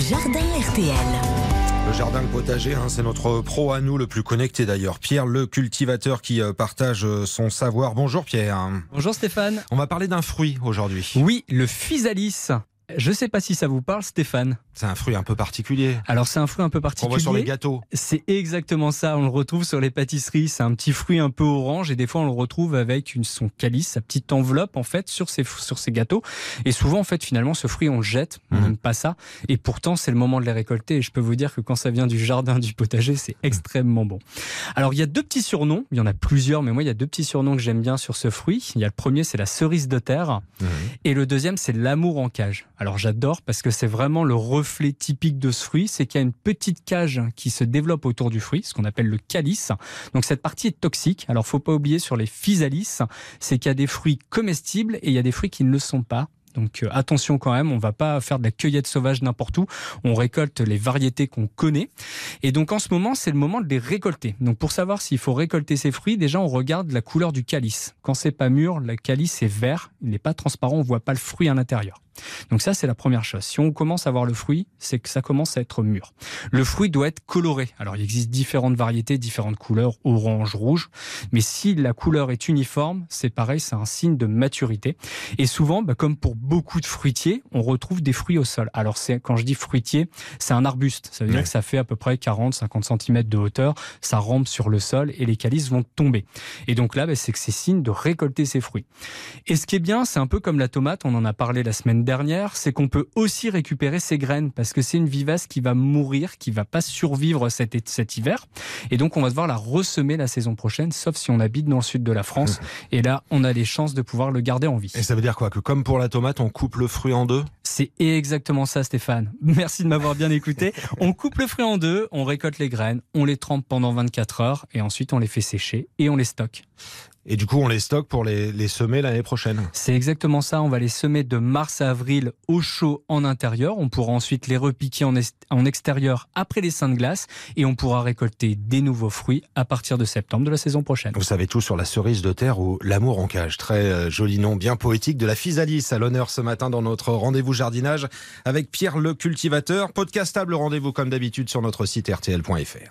jardin RTL. Le jardin, le potager, hein, c'est notre pro à nous, le plus connecté d'ailleurs. Pierre, le cultivateur qui euh, partage euh, son savoir. Bonjour Pierre. Bonjour Stéphane. On va parler d'un fruit aujourd'hui. Oui, le physalis. Je ne sais pas si ça vous parle, Stéphane. C'est un fruit un peu particulier. Alors c'est un fruit un peu particulier. On voit sur les gâteaux. C'est exactement ça. On le retrouve sur les pâtisseries. C'est un petit fruit un peu orange et des fois on le retrouve avec une, son calice, sa petite enveloppe en fait sur ces sur ces gâteaux. Et souvent en fait finalement ce fruit on le jette. On Mhm. n'aime pas ça. Et pourtant c'est le moment de les récolter. Et je peux vous dire que quand ça vient du jardin du potager c'est extrêmement bon. Alors il y a deux petits surnoms. Il y en a plusieurs, mais moi il y a deux petits surnoms que j'aime bien sur ce fruit. Il y a le premier c'est la cerise de terre. Mhm. Et le deuxième, c'est l'amour en cage. Alors j'adore parce que c'est vraiment le reflet typique de ce fruit, c'est qu'il y a une petite cage qui se développe autour du fruit, ce qu'on appelle le calice. Donc cette partie est toxique. Alors faut pas oublier sur les physalis, c'est qu'il y a des fruits comestibles et il y a des fruits qui ne le sont pas. Donc euh, attention quand même, on va pas faire de la cueillette sauvage n'importe où. On récolte les variétés qu'on connaît. Et donc en ce moment, c'est le moment de les récolter. Donc pour savoir s'il faut récolter ces fruits, déjà on regarde la couleur du calice. Quand c'est pas mûr, le calice est vert, il n'est pas transparent, on voit pas le fruit à l'intérieur. Donc ça c'est la première chose. Si on commence à voir le fruit, c'est que ça commence à être mûr. Le fruit doit être coloré. Alors il existe différentes variétés, différentes couleurs, orange, rouge. Mais si la couleur est uniforme, c'est pareil, c'est un signe de maturité. Et souvent, bah, comme pour beaucoup de fruitiers, on retrouve des fruits au sol. Alors c'est quand je dis fruitier, c'est un arbuste. Ça veut Ouais. dire que ça fait à peu près 40-50 cm de hauteur. Ça rampe sur le sol et les calices vont tomber. Et donc là, bah, c'est que c'est signe de récolter ces fruits. Et ce qui est bien, c'est un peu comme la tomate, on en a parlé la semaine dernière, c'est qu'on peut aussi récupérer ses graines parce que c'est une vivace qui va mourir, qui va pas survivre cet, cet hiver. Et donc on va devoir la ressemer la saison prochaine, sauf si on habite dans le sud de la France. Et là, on a les chances de pouvoir le garder en vie. Et ça veut dire quoi? Que comme pour la tomate, on coupe le fruit en deux? C'est exactement ça, Stéphane. Merci de m'avoir bien écouté. On coupe le fruit en deux, on récolte les graines, on les trempe pendant 24 heures et ensuite on les fait sécher et on les stocke. Et du coup on les stocke pour les, les semer l'année prochaine. C'est exactement ça. On va les semer de mars à avril au chaud en intérieur. On pourra ensuite les repiquer en extérieur après les seins de glace et on pourra récolter des nouveaux fruits à partir de septembre de la saison prochaine. Vous savez tout sur la cerise de terre ou l'amour en cage. Très euh, joli nom, bien poétique de la physalis à l'honneur ce matin dans notre rendez-vous jardinage avec Pierre le cultivateur. Podcastable rendez-vous comme d'habitude sur notre site rtl.fr.